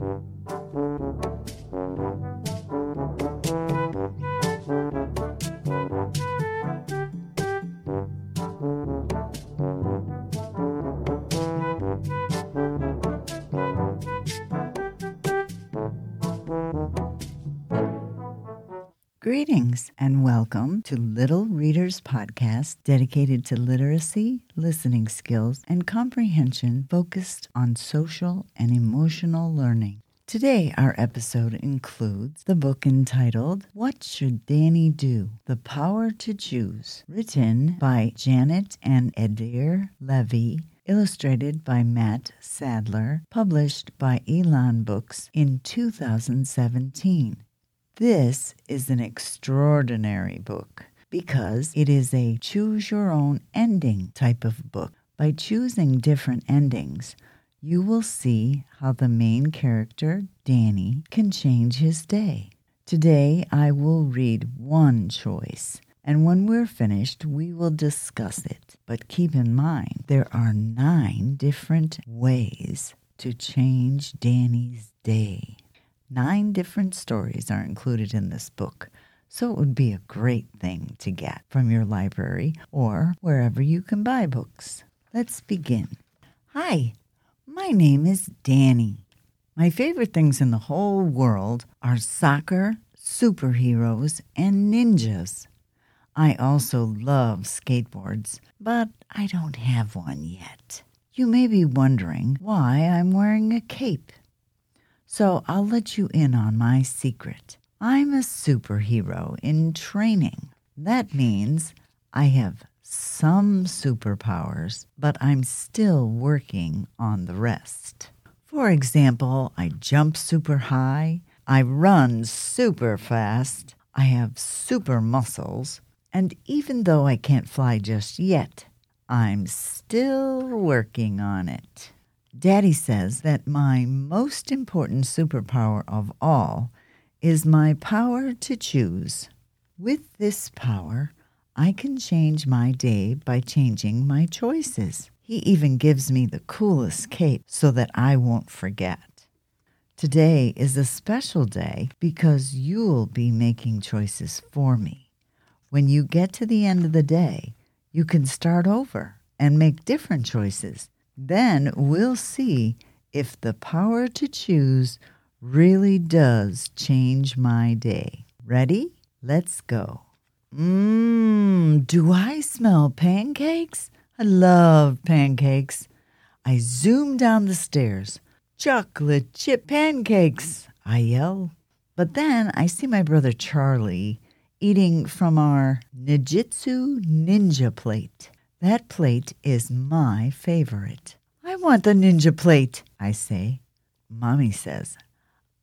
Thank you. Greetings and welcome to Little Readers Podcast dedicated to literacy, listening skills, and comprehension focused on social and emotional learning. Today, our episode includes the book entitled What Should Danny Do? The Power to Choose, written by Janet and Adair Levy, illustrated by Mat Sadler, published by Elon Books in 2017. This is an extraordinary book because it is a choose your own ending type of book. By choosing different endings, you will see how the main character, Danny, can change his day. Today, I will read one choice, and when we're finished, we will discuss it. But keep in mind, there are nine different ways to change Danny's day. Nine different stories are included in this book, so it would be a great thing to get from your library or wherever you can buy books. Let's begin. Hi, my name is Danny. My favorite things in the whole world are soccer, superheroes, and ninjas. I also love skateboards, but I don't have one yet. You may be wondering why I'm wearing a cape. So I'll let you in on my secret. I'm a superhero in training. That means I have some superpowers, but I'm still working on the rest. For example, I jump super high, I run super fast, I have super muscles, and even though I can't fly just yet, I'm still working on it. Daddy says that my most important superpower of all is my power to choose. With this power, I can change my day by changing my choices. He even gives me the coolest cape so that I won't forget. Today is a special day because you'll be making choices for me. When you get to the end of the day, you can start over and make different choices then we'll see if the power to choose really does change my day. Ready? Let's go. Mmm, do I smell pancakes? I love pancakes. I zoom down the stairs. Chocolate chip pancakes, I yell. But then I see my brother Charlie eating from our Nijitsu Ninja plate. That plate is my favorite. I want the ninja plate, I say. Mommy says,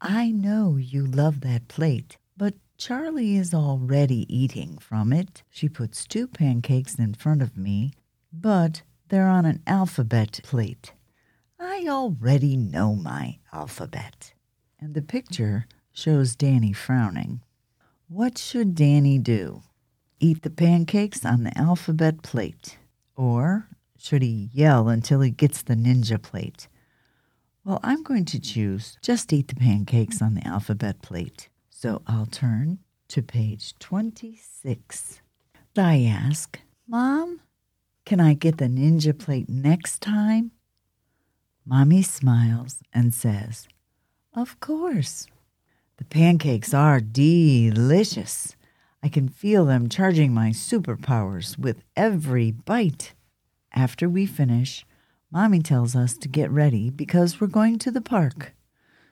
I know you love that plate, but Charlie is already eating from it. She puts two pancakes in front of me, but they're on an alphabet plate. I already know my alphabet. And the picture shows Danny frowning. What should Danny do? Eat the pancakes on the alphabet plate or should he yell until he gets the ninja plate? Well, I'm going to choose just eat the pancakes on the alphabet plate. So I'll turn to page 26. I ask, Mom, can I get the ninja plate next time? Mommy smiles and says, Of course. The pancakes are delicious. I can feel them charging my superpowers with every bite. After we finish, Mommy tells us to get ready because we're going to the park.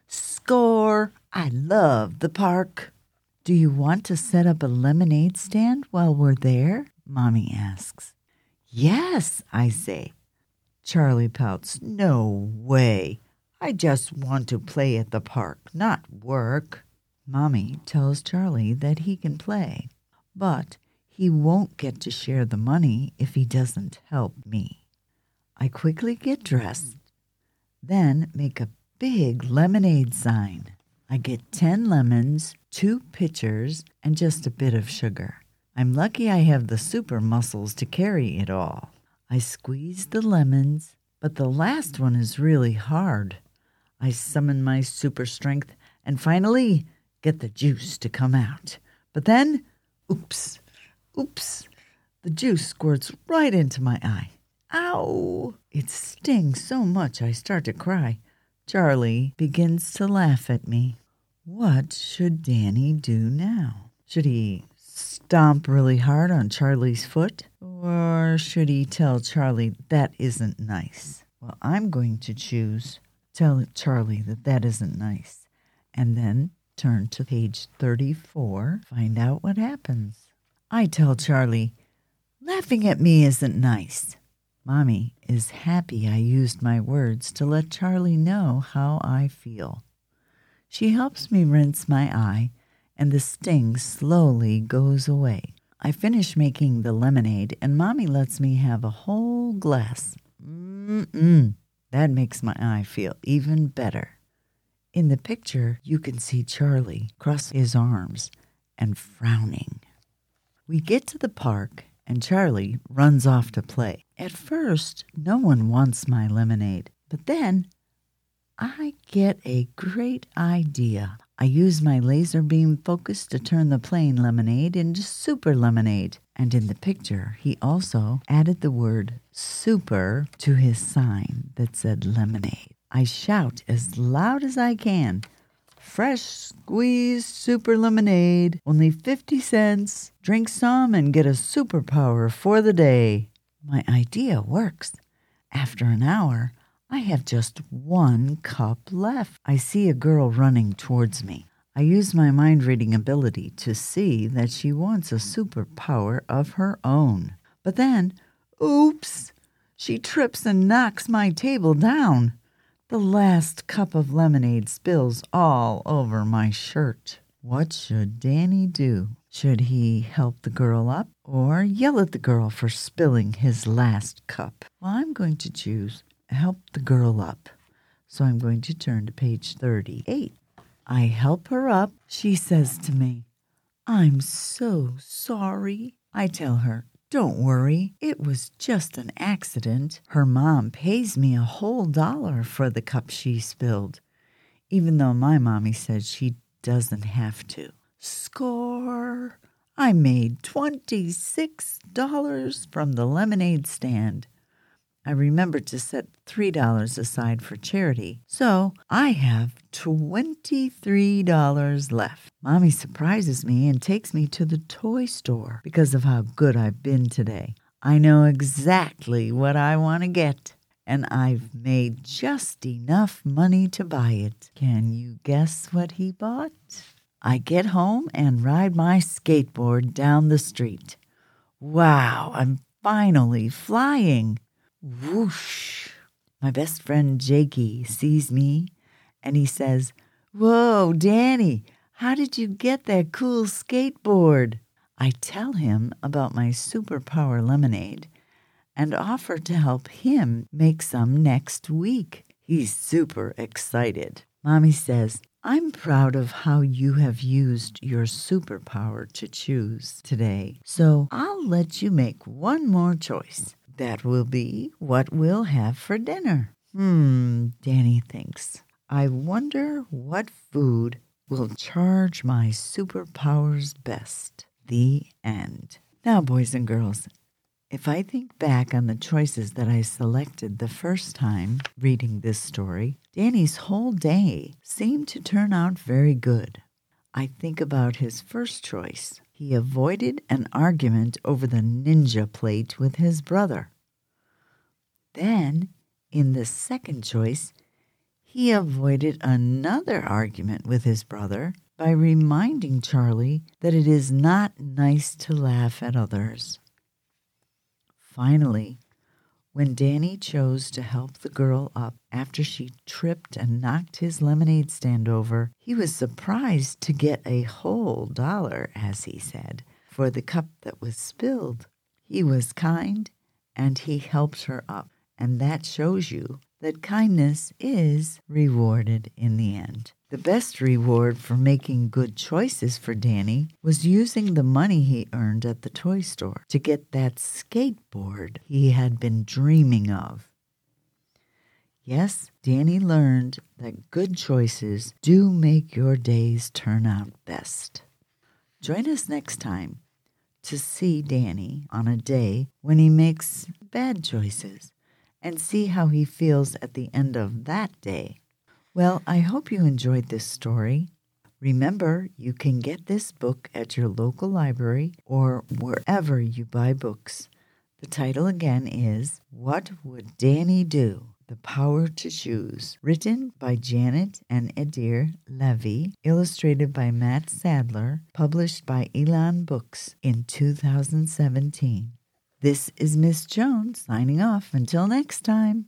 Score! I love the park. Do you want to set up a lemonade stand while we're there? Mommy asks. Yes, I say. Charlie pouts. No way. I just want to play at the park, not work. Mommy tells Charlie that he can play, but he won't get to share the money if he doesn't help me. I quickly get dressed, then make a big lemonade sign. I get 10 lemons, two pitchers, and just a bit of sugar. I'm lucky I have the super muscles to carry it all. I squeeze the lemons, but the last one is really hard. I summon my super strength and finally get the juice to come out. But then, oops, oops, the juice squirts right into my eye. Ow! It stings so much I start to cry. Charlie begins to laugh at me. What should Danny do now? Should he stomp really hard on Charlie's foot? Or should he tell Charlie that isn't nice? Well, I'm going to choose tell Charlie that that isn't nice. And then turn to page 34, find out what happens. I tell Charlie, laughing at me isn't nice. Mommy is happy I used my words to let Charlie know how I feel. She helps me rinse my eye, and the sting slowly goes away. I finish making the lemonade, and Mommy lets me have a whole glass. Mm-mm. That makes my eye feel even better. In the picture, you can see Charlie cross his arms and frowning. We get to the park, and Charlie runs off to play. At first, no one wants my lemonade, but then I get a great idea. I use my laser beam focus to turn the plain lemonade into super lemonade. And in the picture, he also added the word super to his sign that said lemonade. I shout as loud as I can fresh squeezed super lemonade, only 50 cents. Drink some and get a superpower for the day. My idea works. After an hour, I have just one cup left. I see a girl running towards me. I use my mind reading ability to see that she wants a superpower of her own. But then, oops, she trips and knocks my table down. The last cup of lemonade spills all over my shirt. What should Danny do? Should he help the girl up or yell at the girl for spilling his last cup? Well, I'm going to choose help the girl up. So I'm going to turn to page 38. I help her up. She says to me, I'm so sorry. I tell her, Don't worry, it was just an accident. Her mom pays me a whole dollar for the cup she spilled, even though my mommy said she doesn't have to. Score! I made $26 from the lemonade stand. I remembered to set $3 aside for charity, so I have $23 left. Mommy surprises me and takes me to the toy store because of how good I've been today. I know exactly what I want to get, and I've made just enough money to buy it. Can you guess what he bought? I get home and ride my skateboard down the street. Wow, I'm finally flying. Whoosh! My best friend Jakey sees me and he says, Whoa, Danny, how did you get that cool skateboard? I tell him about my superpower lemonade and offer to help him make some next week. He's super excited. Mommy says, I'm proud of how you have used your superpower to choose today, so I'll let you make one more choice. That will be what we'll have for dinner. Hmm, Danny thinks. I wonder what food will charge my superpowers best. The end. Now, boys and girls, if I think back on the choices that I selected the first time reading this story, Danny's whole day seemed to turn out very good. I think about his first choice he avoided an argument over the ninja plate with his brother. Then, in the second choice, he avoided another argument with his brother by reminding Charlie that it is not nice to laugh at others. Finally, when Danny chose to help the girl up after she tripped and knocked his lemonade stand over, he was surprised to get a whole dollar, as he said, for the cup that was spilled. He was kind and he helped her up, and that shows you that kindness is rewarded in the end. The best reward for making good choices for Danny was using the money he earned at the toy store to get that skateboard he had been dreaming of. Yes, Danny learned that good choices do make your days turn out best. Join us next time to see Danny on a day when he makes bad choices and see how he feels at the end of that day. Well, I hope you enjoyed this story. Remember, you can get this book at your local library or wherever you buy books. The title again is What Would Danny Do? The Power to Choose, written by Janet and Adair Levy, illustrated by Mat Sadler, published by Elon Books in 2017. This is Miss Jones signing off. Until next time.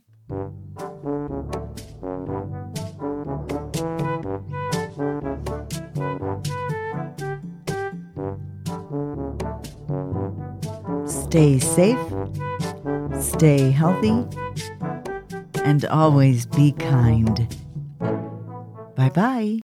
Stay safe, stay healthy, and always be kind. Bye bye.